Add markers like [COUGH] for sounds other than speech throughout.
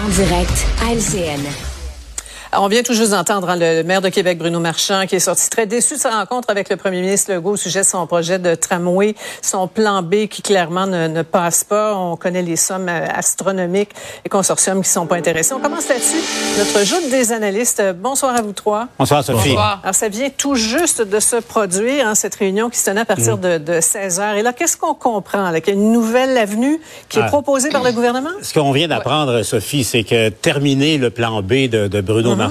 En direct à LCN. On vient tout juste d'entendre hein, le maire de Québec, Bruno Marchand, qui est sorti très déçu de sa rencontre avec le premier ministre Legault au sujet de son projet de tramway, son plan B qui clairement ne, passe pas. On connaît les sommes euh, astronomiques et consortiums qui sont pas intéressés. On commence là-dessus. Notre joute des analystes. Bonsoir à vous trois. Bonsoir, Sophie. Bonsoir. Alors, ça vient tout juste de se produire, hein, cette réunion qui se tenait à partir mm. de, 16 heures. Et là, qu'est-ce qu'on comprend? Là? Qu'il y a une nouvelle avenue qui est ah. proposée par le gouvernement? Ce qu'on vient d'apprendre, Sophie, c'est que terminer le plan B de, de Bruno Marchand,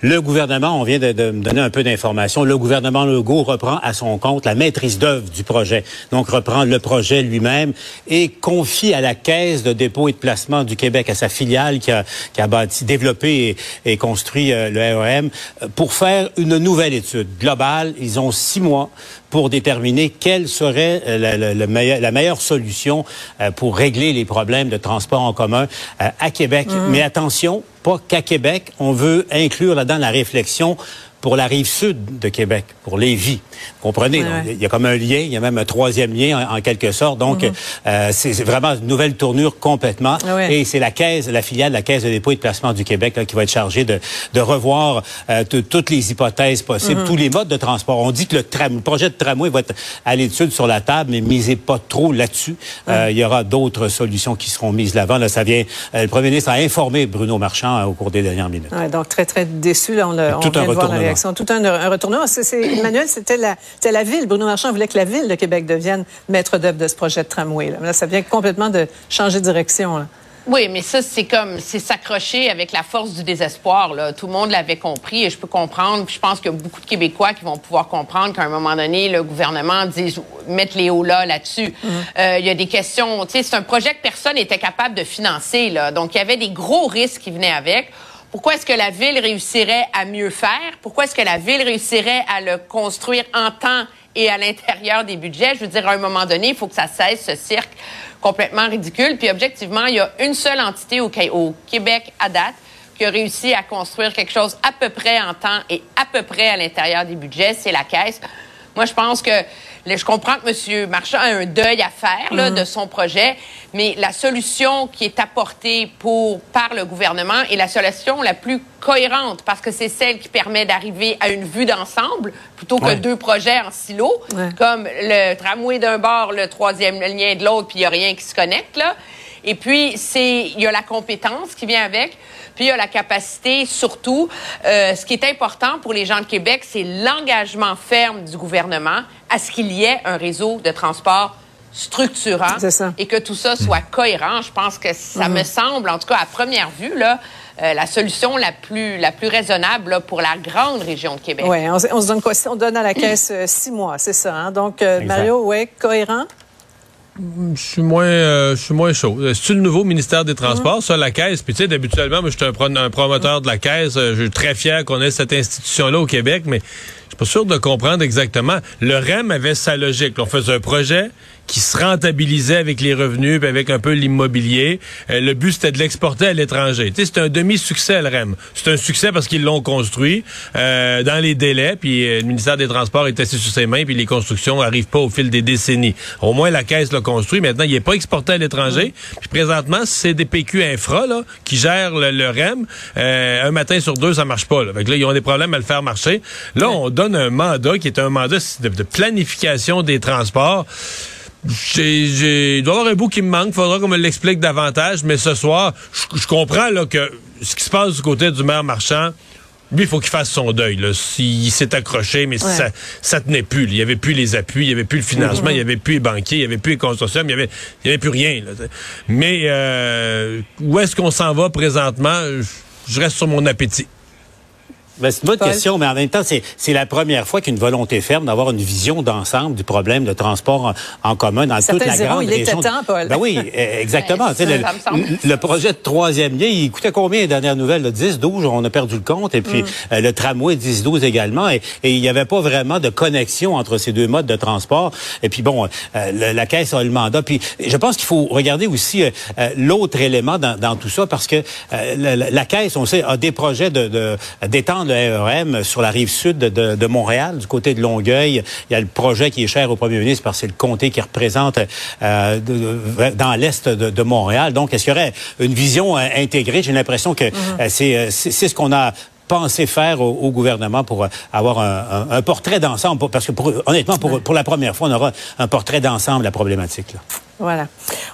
Le gouvernement, on vient de, me donner un peu d'informations, le gouvernement Legault reprend à son compte la maîtrise d'œuvre du projet. Donc, reprend le projet lui-même et confie à la Caisse de dépôt et de placement du Québec, à sa filiale qui a, qui a bâti, développé et, construit euh, le REM, pour faire une nouvelle étude globale. Ils ont six mois pour déterminer quelle serait euh, la, la meilleure solution euh, pour régler les problèmes de transport en commun à Québec. Mmh. Mais attention, pas qu'à Québec. On veut inclure là-dedans la réflexion pour la rive sud de Québec, pour Lévis. Comprenez, il y a comme un lien, il y a même un troisième lien en, quelque sorte. Donc, mhm. euh, c'est vraiment une nouvelle tournure complètement. Et c'est la caisse, la filiale de la Caisse de dépôt et de placement du Québec qui va être chargée de, de revoir euh, toutes les hypothèses possibles, mhm. tous les modes de transport. On dit que le, tram, le projet de tramway va être à l'étude sur la table, mais misez pas trop là-dessus. Euh, il y aura d'autres solutions qui seront mises l'avant. Là, ça vient. le premier ministre a informé Bruno Marchand au cours des dernières minutes. donc très très déçu. Là, on, le, Tout un retournement tout un, un retournement. Emmanuel, c'était la, la ville. Bruno Marchand voulait que la ville de Québec devienne maître d'œuvre de ce projet de tramway. Là, ça vient complètement de changer de direction. Oui, mais ça, c'est comme, c'est s'accrocher avec la force du désespoir. Là. Tout le monde l'avait compris et je peux comprendre. je pense qu'il y a beaucoup de Québécois qui vont pouvoir comprendre qu'à un moment donné, le gouvernement dit mettre les hauts là là-dessus. Mm-hmm. Euh, il y a des questions. Tu sais, c'est un projet que personne n'était capable de financer. Là. Donc, il y avait des gros risques qui venaient avec. Pourquoi est-ce que la ville réussirait à mieux faire? Pourquoi est-ce que la ville réussirait à le construire en temps et à l'intérieur des budgets? Je veux dire, à un moment donné, il faut que ça cesse, ce cirque complètement ridicule. Puis objectivement, il y a une seule entité au, au Québec à date qui a réussi à construire quelque chose à peu près en temps et à peu près à l'intérieur des budgets, c'est la Caisse. Moi, je pense que je comprends que M. Marchand a un deuil à faire là, de son projet, mais la solution qui est apportée pour, par le gouvernement est la solution la plus cohérente parce que c'est celle qui permet d'arriver à une vue d'ensemble plutôt que deux projets en silo, comme le tramway d'un bord, le troisième lien de l'autre, puis il n'y a rien qui se connecte. Là. Et puis, c'est il y a la compétence qui vient avec. Puis il y a la capacité, surtout, euh, ce qui est important pour les gens de Québec, c'est l'engagement ferme du gouvernement à ce qu'il y ait un réseau de transport structurant et que tout ça soit cohérent. Je pense que ça me mhm. semble, en tout cas à première vue, là, euh, la solution la plus, la plus raisonnable pour la grande région de Québec. Oui, on, se donne quoi? On donne à la caisse euh, six mois, c'est ça. Hein? Donc, Mario, oui, cohérent? Je suis moins, euh, je suis moins chaud. Euh, c'est le nouveau ministère des Transports, ça, la Caisse? Puis tu sais, habituellement, moi, je suis un, promoteur de la Caisse. Euh, je suis très fier qu'on ait cette institution-là au Québec, mais je suis pas sûr de comprendre exactement. Le REM avait sa logique. On faisait un projet, qui se rentabilisait avec les revenus puis avec un peu l'immobilier. Euh, le but, c'était de l'exporter à l'étranger. Tu sais, c'est un demi-succès, le REM. C'est un succès parce qu'ils l'ont construit euh, dans les délais, puis euh, le ministère des Transports est assis sur ses mains, puis les constructions arrivent pas au fil des décennies. Au moins, la Caisse l'a construit. Maintenant, il n'est pas exporté à l'étranger. Puis présentement, c'est des PQ Infra là, qui gèrent le, REM. un matin sur deux, ça marche pas. Là. Fait là, ils ont des problèmes à le faire marcher. Là, on donne un mandat qui est un mandat de planification des transports. J'ai, il doit y avoir un bout qui me manque. Faudra qu'on me l'explique davantage. Mais ce soir, je, comprends là, que ce qui se passe du côté du maire marchand, lui, il faut qu'il fasse son deuil. Là. Il s'est accroché, mais ça, ça tenait plus. Il n'y avait plus les appuis, il n'y avait plus le financement, il n'y avait plus les banquiers, il n'y avait plus les consortiums, il n'y avait, il y avait plus rien. Mais euh, où est-ce qu'on s'en va présentement? Je reste sur mon appétit. Ben, c'est une bonne question, mais en même temps, c'est la première fois qu'une volonté ferme d'avoir une vision d'ensemble du problème de transport en, commun dans toute la grande il région. Était temps, Paul. Ben oui, [LAUGHS] e, exactement. le, projet de troisième lien, il coûtait combien les dernières nouvelles? 10, 12, on a perdu le compte. Et puis mm. euh, le tramway 10, 12 également. Et, il n'y avait pas vraiment de connexion entre ces deux modes de transport. Et puis bon, euh, la Caisse a le mandat. Puis je pense qu'il faut regarder aussi euh, l'autre élément dans, tout ça parce que la, Caisse, on sait, a des projets de d'étendre REM sur la rive sud de, Montréal, du côté de Longueuil. Il y a le projet qui est cher au premier ministre parce que c'est le comté qui représente euh, dans l'est de, Montréal. Donc, est-ce qu'il y aurait une vision euh, intégrée? J'ai l'impression que mm-hmm. c'est ce qu'on a pensé faire au, gouvernement pour avoir un, portrait d'ensemble? Parce que, honnêtement, pour, la première fois, on aura un portrait d'ensemble de la problématique. Là. Voilà.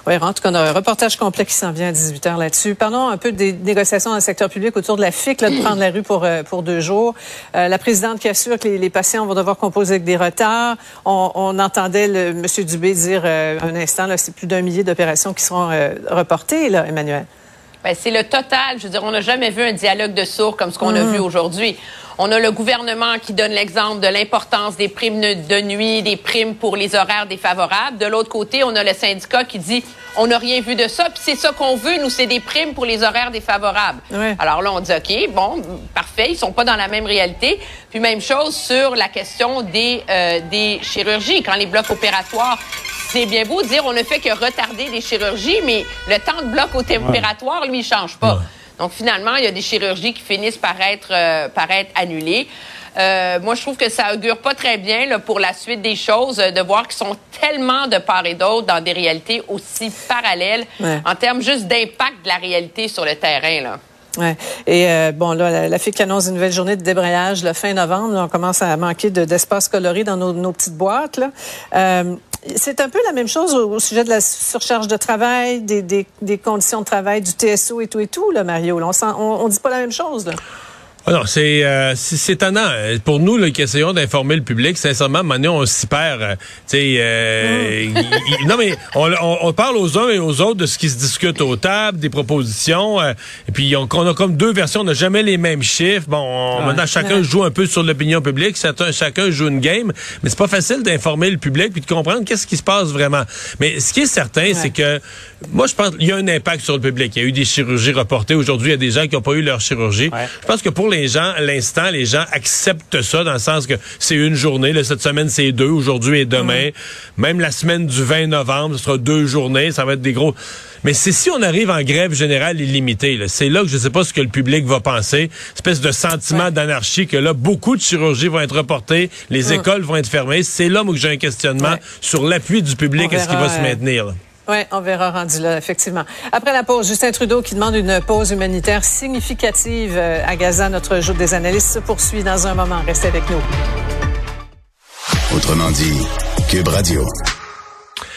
Oui, en tout cas, on a un reportage complet qui s'en vient à 18 h là-dessus. Parlons un peu des négociations dans le secteur public autour de la FIC, de prendre la rue pour, euh, pour deux jours. Euh, la présidente qui assure que les, patients vont devoir composer avec des retards. On, entendait M. Dubé dire euh, un instant, c'est plus d'un millier d'opérations qui seront reportées, là, Emmanuel. Ben, c'est le total. Je veux dire, on n'a jamais vu un dialogue de sourds comme ce qu'on a mm. vu aujourd'hui. On a le gouvernement qui donne l'exemple de l'importance des primes de nuit, des primes pour les horaires défavorables. De l'autre côté, on a le syndicat qui dit on n'a rien vu de ça, puis c'est ça qu'on veut, nous, c'est des primes pour les horaires défavorables. Alors là, on dit OK, bon, parfait, ils sont pas dans la même réalité. Puis même chose sur la question des, euh, des chirurgies. Quand les blocs opératoires c'est bien beau de dire on ne fait que retarder les chirurgies, mais le temps de bloc au températoire, lui, il change pas. Donc, finalement, il y a des chirurgies qui finissent par être, euh, par être annulées. Euh, moi, je trouve que ça augure pas très bien là, pour la suite des choses euh, de voir qu'ils sont tellement de part et d'autre dans des réalités aussi parallèles en termes juste d'impact de la réalité sur le terrain. Là. Ouais. Et euh, bon, là, la, la FIC annonce une nouvelle journée de débrayage le fin novembre. on commence à manquer d'espace coloré dans nos, nos, petites boîtes. Là. Euh, c'est un peu la même chose au, sujet de la surcharge de travail, des, conditions de travail, du TSO et tout et tout, là, Mario. on, on dit pas la même chose. Ah non, c'est euh, c'est étonnant. Pour nous là, qui essayons d'informer le public, sincèrement, maintenant, on s'y perd. Euh, euh mm. non, mais on, on, parle aux uns et aux autres de ce qui se discute aux tables, des propositions. Euh, et puis, on, on, a comme deux versions. On n'a jamais les mêmes chiffres. Bon, maintenant, chacun joue un peu sur l'opinion publique. Chacun, chacun joue une game. Mais c'est pas facile d'informer le public puis de comprendre qu'est-ce qui se passe vraiment. Mais ce qui est certain, c'est que moi, je pense qu'il y a un impact sur le public. Il y a eu des chirurgies reportées. Aujourd'hui, il y a des gens qui n'ont pas eu leur chirurgie. Je pense que pour les gens, l'instant, les gens acceptent ça dans le sens que c'est une journée. cette semaine, c'est deux, aujourd'hui et demain. Mm. Même la semaine du 20 novembre, ce sera deux journées. Ça va être des gros... Mais c'est si on arrive en grève générale illimitée. C'est là que je ne sais pas ce que le public va penser. Espèce de sentiment d'anarchie que là, beaucoup de chirurgies vont être reportées, les mm. écoles vont être fermées. C'est là où j'ai un questionnement sur l'appui du public. Est-ce qu'il va se maintenir? Oui, on verra rendu là, effectivement. Après la pause, Justin Trudeau qui demande une pause humanitaire significative euh, à Gaza. Notre jour des analystes se poursuit dans un moment. Restez avec nous. Autrement dit, Cube Radio.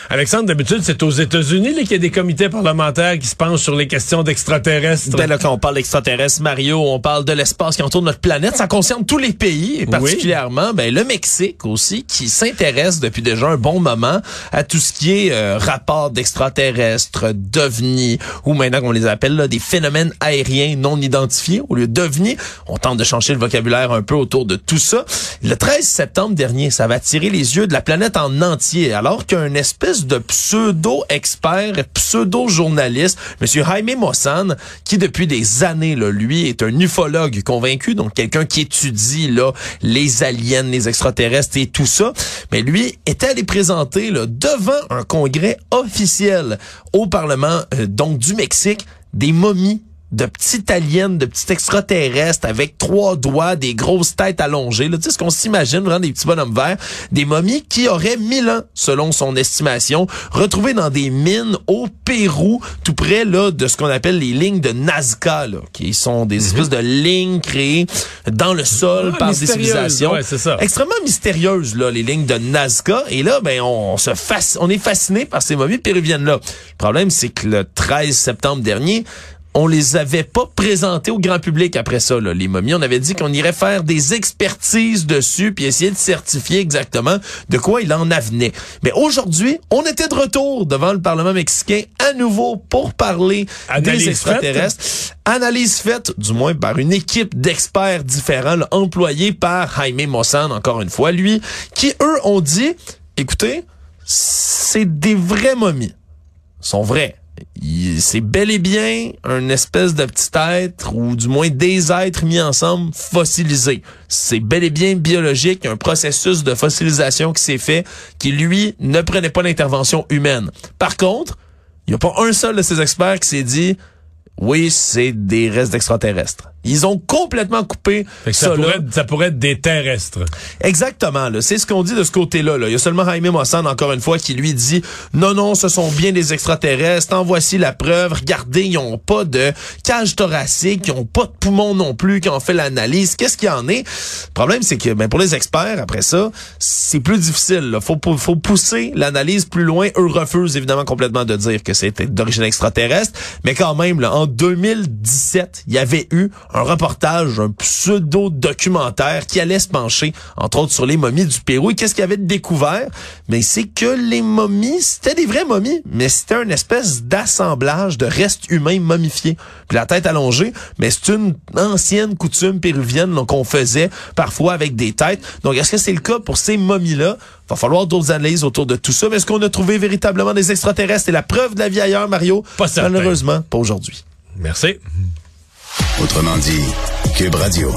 Alexandre, d'habitude, c'est aux États-Unis qu'il y a des comités parlementaires qui se penchent sur les questions d'extraterrestres. Ben là, quand on parle d'extraterrestres, Mario, on parle de l'espace qui entoure notre planète. Ça concerne tous les pays, et particulièrement ben, le Mexique aussi, qui s'intéresse depuis déjà un bon moment à tout ce qui est euh, rapport d'extraterrestres, d'ovnis, ou maintenant qu'on les appelle là, des phénomènes aériens non identifiés au lieu d'ovnis. On tente de changer le vocabulaire un peu autour de tout ça. Le 13 septembre dernier, ça va attirer les yeux de la planète en entier, alors qu'un espèce de pseudo-expert, pseudo-journaliste, Monsieur Jaime Mossan, qui depuis des années, là, lui, est un ufologue convaincu, donc quelqu'un qui étudie là les aliens, les extraterrestres et tout ça. Mais lui était allé présenter là, devant un congrès officiel au Parlement euh, donc du Mexique des momies de petites aliens, de petites extraterrestres avec trois doigts, des grosses têtes allongées. Là, tu sais ce qu'on s'imagine, vraiment des petits bonhommes verts, des momies qui auraient mille ans, selon son estimation, retrouvées dans des mines au Pérou, tout près là de ce qu'on appelle les lignes de Nazca, là, qui sont des mhm. espèces de lignes créées dans le sol par des civilisations extrêmement mystérieuses, là, les lignes de Nazca. Et là, ben, on, se on est fasciné par ces momies péruviennes là. Le problème, c'est que le 13 septembre dernier, on les avait pas présentés au grand public après ça, là, les momies. On avait dit qu'on irait faire des expertises dessus puis essayer de certifier exactement de quoi il en avenait. Mais aujourd'hui, on était de retour devant le Parlement mexicain à nouveau pour parler des extraterrestres. Analyse faite, du moins par une équipe d'experts différents, employés par Jaime Mossan, encore une fois, lui, qui, eux, ont dit, écoutez, c'est des vraies momies. Ils sont vrais c'est bel et bien un espèce de petit être, ou du moins des êtres mis ensemble fossilisés. C'est bel et bien biologique, un processus de fossilisation qui s'est fait, qui lui ne prenait pas l'intervention humaine. Par contre, il n'y a pas un seul de ces experts qui s'est dit, oui, c'est des restes d'extraterrestres. Ils ont complètement coupé ça, ça, pourrait, être- ça pourrait être des terrestres. Exactement, là. c'est ce qu'on dit de ce côté-là. Là. Il y a seulement Jaime Mossan, encore une fois, qui lui dit non, non, ce sont bien des extraterrestres, en voici la preuve. Regardez, ils ont pas de cage thoracique, ils ont pas de poumons non plus, qui ont fait l'analyse. Qu'est-ce qu'il y en est? Le problème, c'est que ben, pour les experts, après ça, c'est plus difficile. Là. Faut, faut pousser l'analyse plus loin. Eux refusent évidemment complètement de dire que c'est d'origine extraterrestre. Mais quand même, là, en 2017, il y avait eu un reportage, un pseudo-documentaire qui allait se pencher, entre autres, sur les momies du Pérou. Et qu'est-ce qu'il y avait de découvert? Mais c'est que les momies, c'était des vraies momies, mais c'était une espèce d'assemblage de restes humains momifiés. Puis la tête allongée, mais c'est une ancienne coutume péruvienne qu'on faisait parfois avec des têtes. Donc, est-ce que c'est le cas pour ces momies-là? Va falloir d'autres analyses autour de tout ça. Mais est-ce qu'on a trouvé véritablement des extraterrestres? Et la preuve de la vie ailleurs, Mario? Pas certain. Malheureusement, pas aujourd'hui. Merci. Autrement dit, Cube Radio.